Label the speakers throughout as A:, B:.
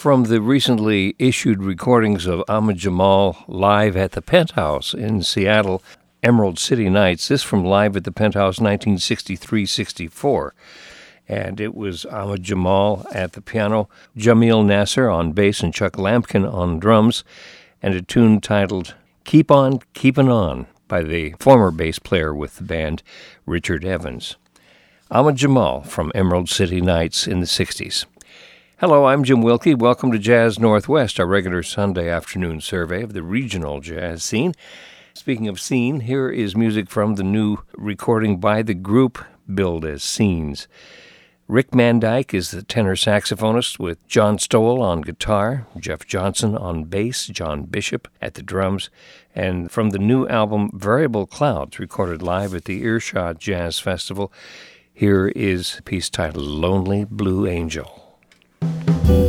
A: from the recently issued recordings of Ahmad Jamal live at the Penthouse in Seattle, Emerald City Nights. This from Live at the Penthouse 1963 64. And it was Ahmad Jamal at the piano, Jamil Nasser on bass, and Chuck Lampkin on drums, and a tune titled Keep On Keepin' On by the former bass player with the band, Richard Evans. Ahmad Jamal from Emerald City Nights in the 60s. Hello, I'm Jim Wilkie. Welcome to Jazz Northwest, our regular Sunday afternoon survey of the regional jazz scene. Speaking of scene, here is music from the new recording by the group billed as Scenes. Rick Mandyck is the tenor saxophonist with John Stowell on guitar, Jeff Johnson on bass, John Bishop at the drums, and from the new album Variable Clouds, recorded live at the Earshot Jazz Festival, here is a piece titled Lonely Blue Angel. Thank you.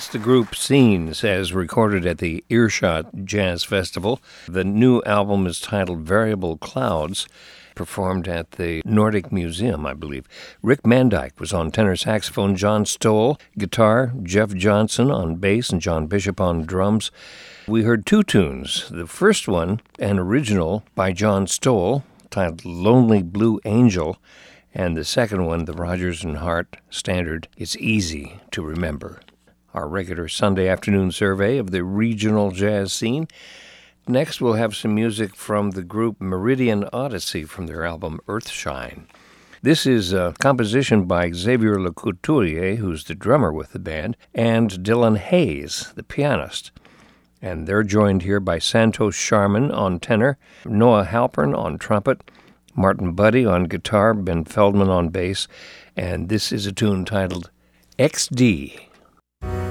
A: That's the group Scenes as recorded at the Earshot Jazz Festival. The new album is titled Variable Clouds, performed at the Nordic Museum, I believe. Rick Mandyck was on tenor saxophone, John Stowell, guitar, Jeff Johnson on bass, and John Bishop on drums. We heard two tunes. The first one, an original by John Stowell, titled Lonely Blue Angel, and the second one, the Rodgers and Hart standard, It's Easy to Remember. Our regular Sunday afternoon survey of the regional jazz scene. Next, we'll have some music from the group Meridian Odyssey from their album Earthshine. This is a composition by Xavier Lecouturier, who's the drummer with the band, and Dylan Hayes, the pianist. And they're joined here by Santosh Sharma on tenor, Noah Halpern on trumpet, Martin Budde on guitar, Ben Feldman on bass, and this is a tune titled XD.
B: Has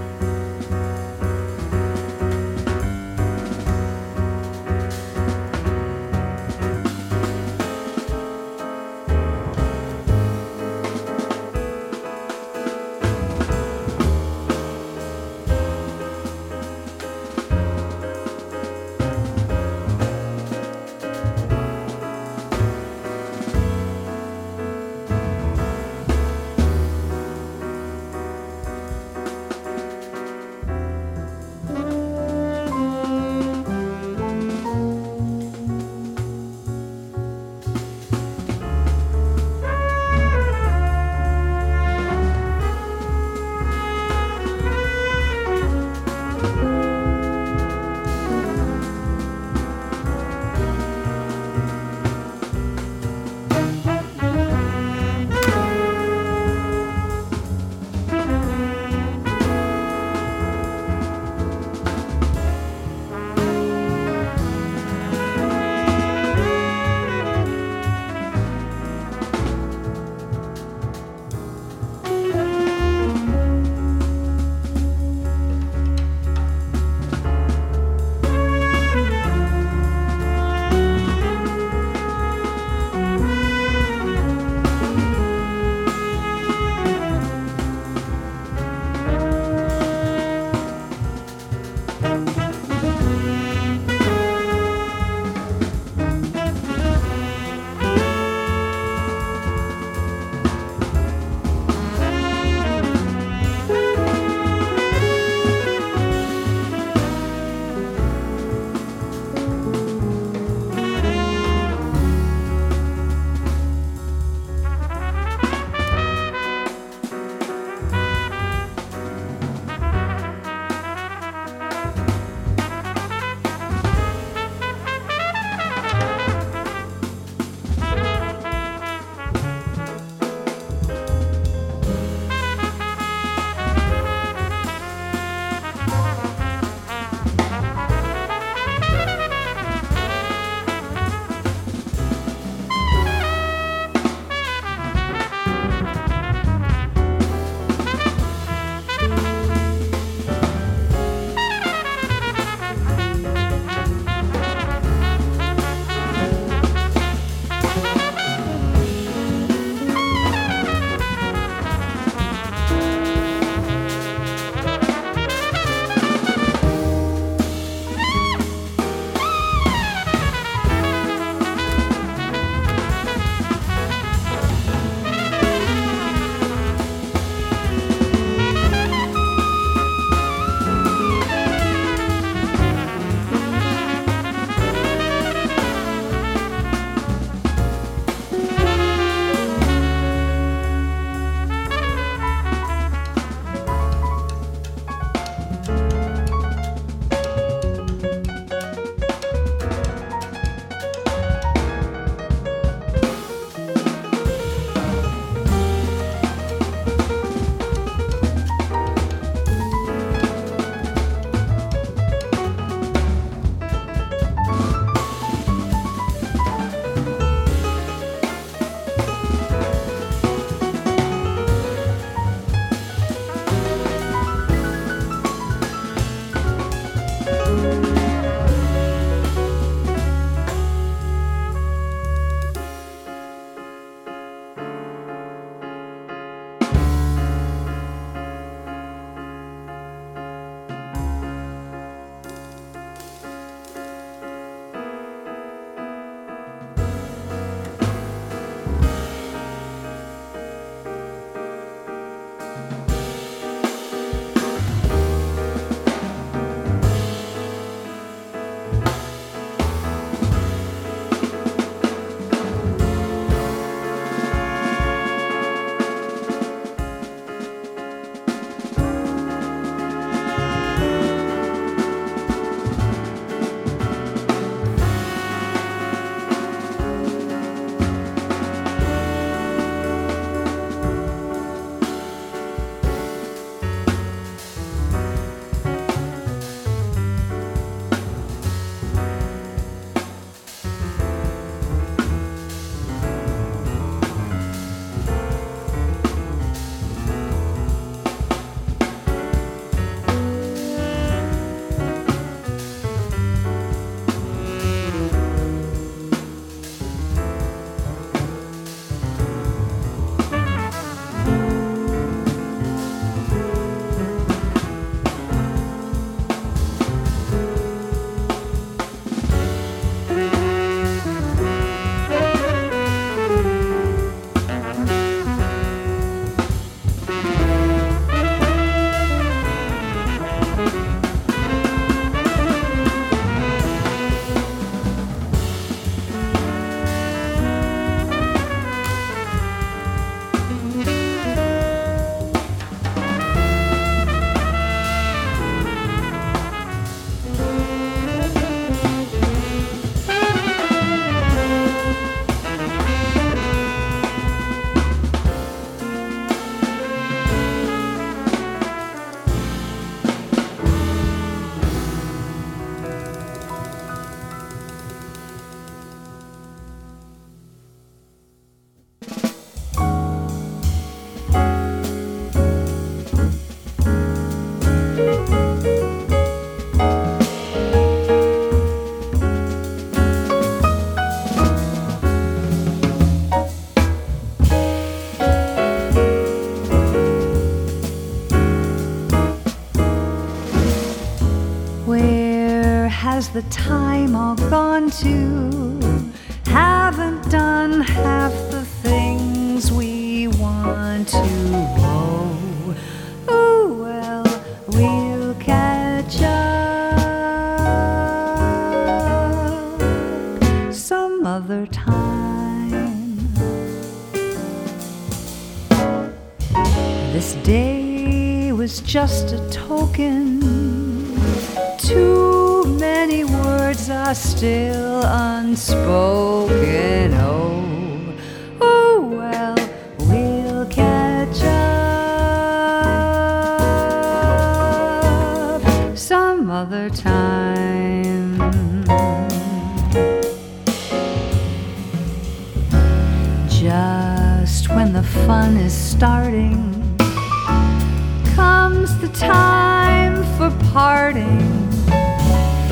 B: time all gone to?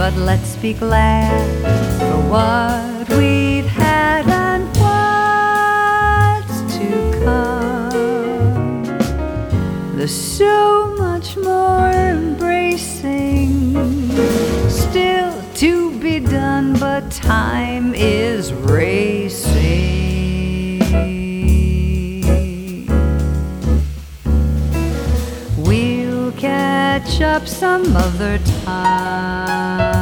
B: But let's be glad for what we've had and what's to come. There's so much more embracing still to be done, but time is racing. We'll catch up some other time.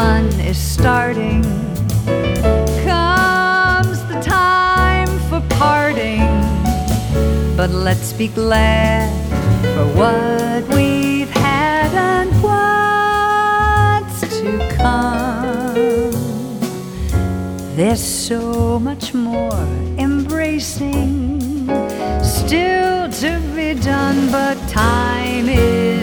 B: Fun is starting, comes the time for parting. But let's be glad for what we've had and what's to come. There's so much more embracing still to be done, but time is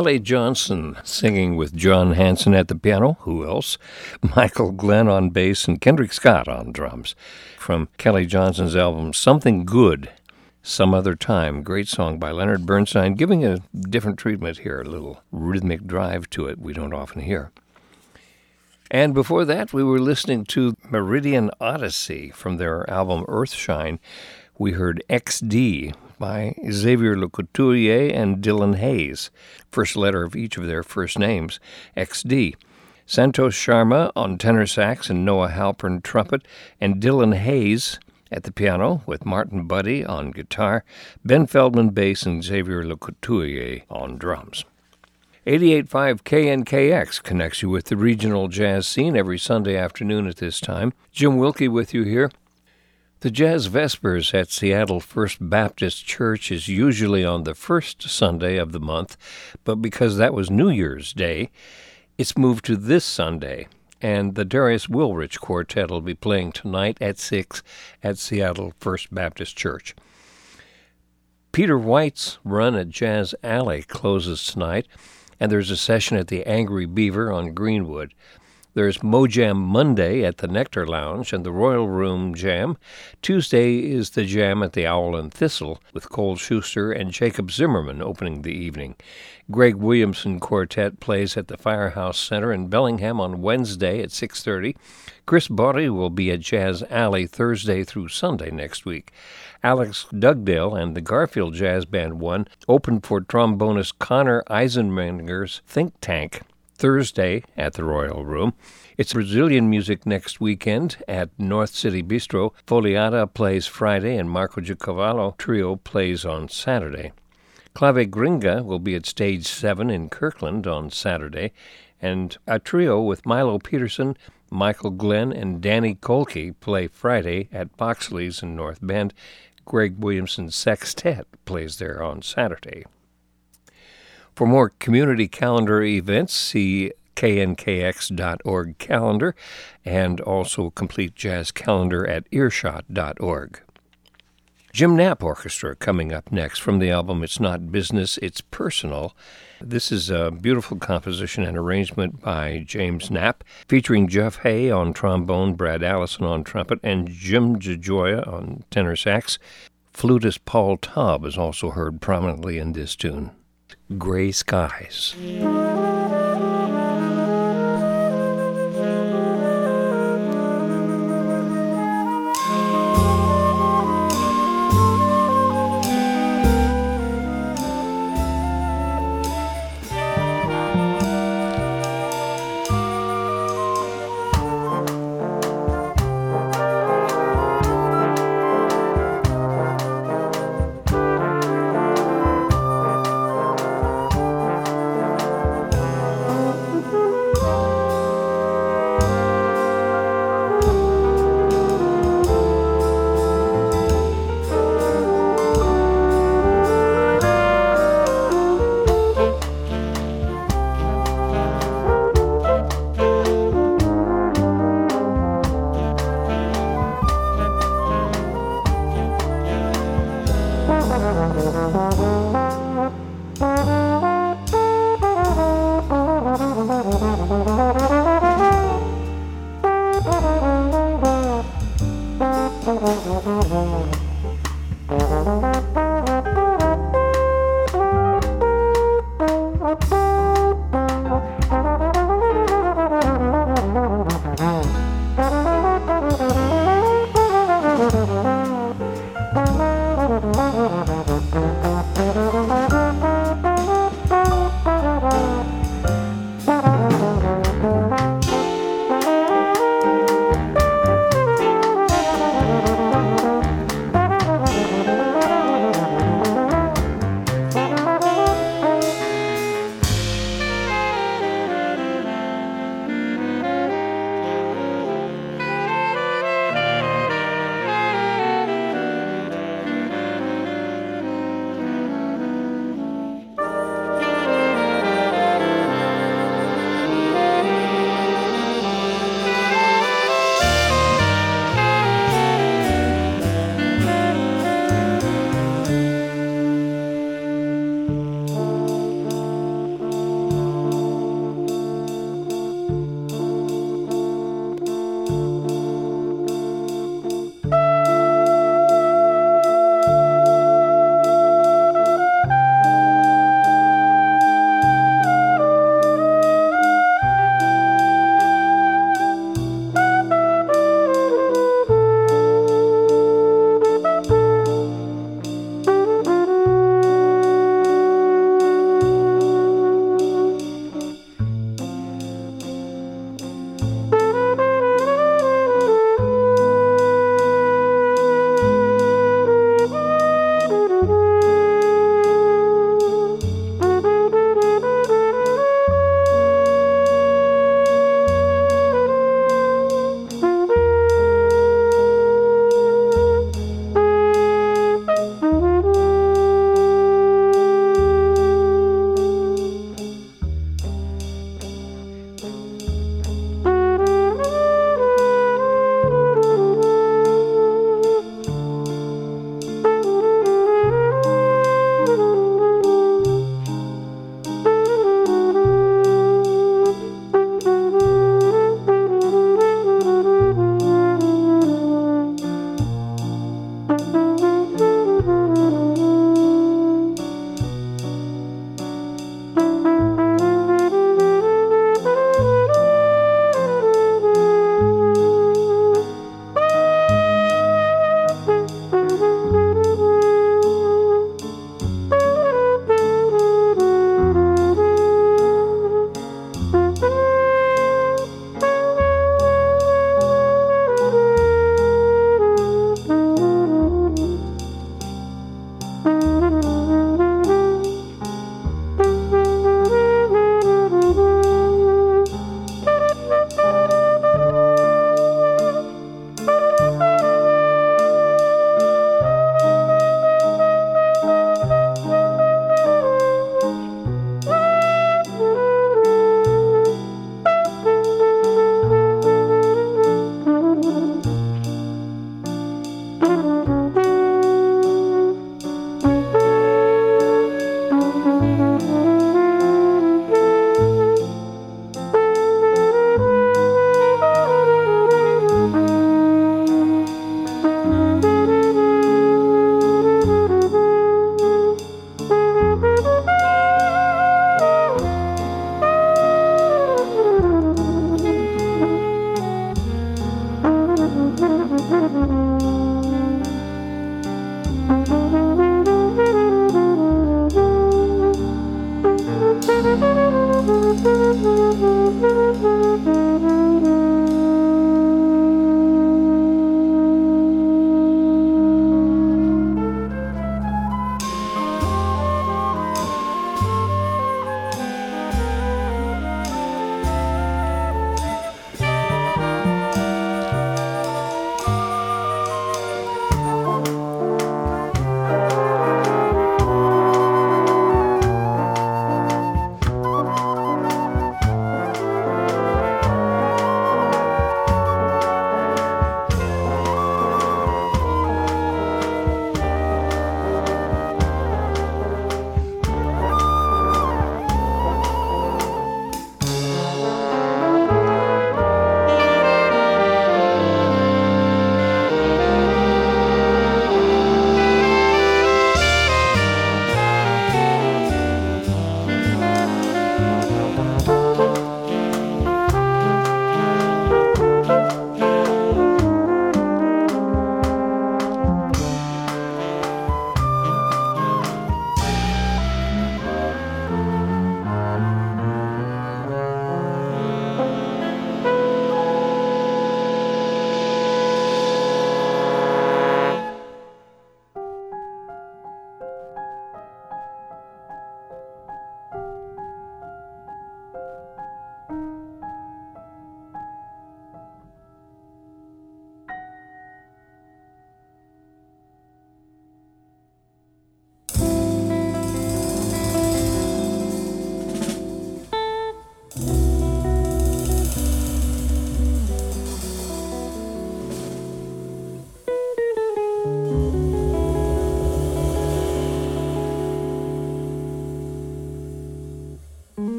A: Kelly Johnson singing with John Hanson at the piano. Who else? Michael Glenn on bass and Kendrick Scott on drums. From Kelly Johnson's album Something Good, Some Other Time. Great song by Leonard Bernstein, giving a different treatment here, a little rhythmic drive to it we don't often hear. And before that, we were listening to Meridian Odyssey from their album Earthshine. We heard XD by Xavier Le Couturier and Dylan Hayes, first letter of each of their first names, XD. Santosh Sharma on tenor sax and Noah Halpern trumpet, and Dylan Hayes at the piano with Martin Budde on guitar, Ben Feldman bass, and Xavier Le Couturier on drums. 88.5 KNKX connects you with the regional jazz scene every Sunday afternoon at this time. Jim Wilke with you here. The Jazz Vespers at Seattle First Baptist Church is usually on the first Sunday of the month, but because that was New Year's Day, it's moved to this Sunday. And the Darius Willrich Quartet will be playing tonight at 6 at Seattle First Baptist Church. Peter White's run at Jazz Alley closes tonight and there's a session at the Angry Beaver on Greenwood. There's Mojam Monday at the Nectar Lounge and the Royal Room Jam. Tuesday is the Jam at the Owl and Thistle with Cole Schuster and Jacob Zimmerman opening the evening. Greg Williamson Quartet plays at the Firehouse Center in Bellingham on Wednesday at 6:30. Chris Botti will be at Jazz Alley Thursday through Sunday next week. Alex Dugdale and the Garfield Jazz Band 1 opened for trombonist Connor Eisenmenger's Think Tank Thursday at the Royal Room. It's Brazilian music next weekend at North City Bistro. Foliata plays Friday and Marco Giacavallo Trio plays on Saturday. Clave Gringa will be at Stage 7 in Kirkland on Saturday, and a trio with Milo Peterson, Michael Glenn, and Danny Kolke play Friday at Boxley's in North Bend, Greg Williamson's Sextet plays there on Saturday. For more community calendar events, see knkx.org calendar and also complete jazz calendar at earshot.org. Jim Knapp Orchestra coming up next from the album It's Not Business, It's Personal. This is a beautiful composition and arrangement by James Knapp, featuring Jeff Hay on trombone, Brad Allison on trumpet, and Jim Gioia on tenor sax. Flutist Paul Taub is also heard prominently in this tune. Gray Skies.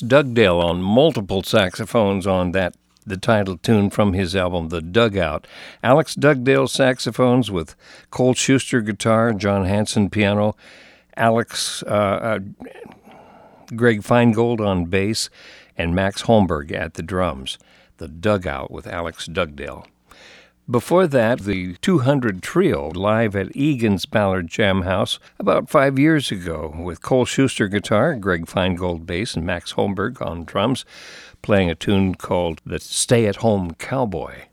A: Dugdale on multiple saxophones on that the title tune from his album The Dugout. Alex Dugdale saxophones with Cole Schuster guitar, John Hanson piano, Alex uh, uh, Greg Feingold on bass, and Max Holmberg at the drums. The Dugout with Alex Dugdale. Before that, the 200 Trio live at Egan's Ballard Jam House about five years ago with Cole Schuster guitar, Greg Feingold bass, and Max Holmberg on drums, playing a tune called The Stay at Home Cowboy.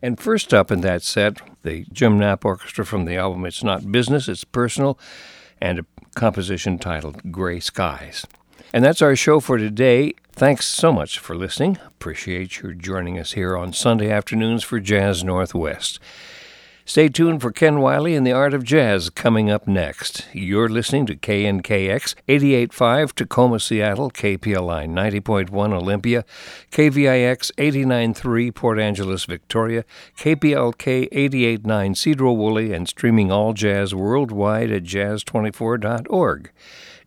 A: And first up in that set, the Jim Knapp Orchestra from the album It's Not Business, It's Personal, and a composition titled Gray Skies. And that's our show for today. Thanks so much for listening. Appreciate your joining us here on Sunday afternoons for Jazz Northwest. Stay tuned for Ken Wiley and the Art of Jazz coming up next. You're listening to KNKX 88.5 Tacoma, Seattle, KPLI 90.1 Olympia, KVIX 89.3 Port Angeles, Victoria, KPLK 88.9 Sedro-Woolley, and streaming all jazz worldwide at jazz24.org.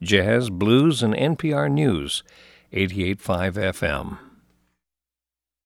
A: Jazz, blues, and NPR News 88.5 FM.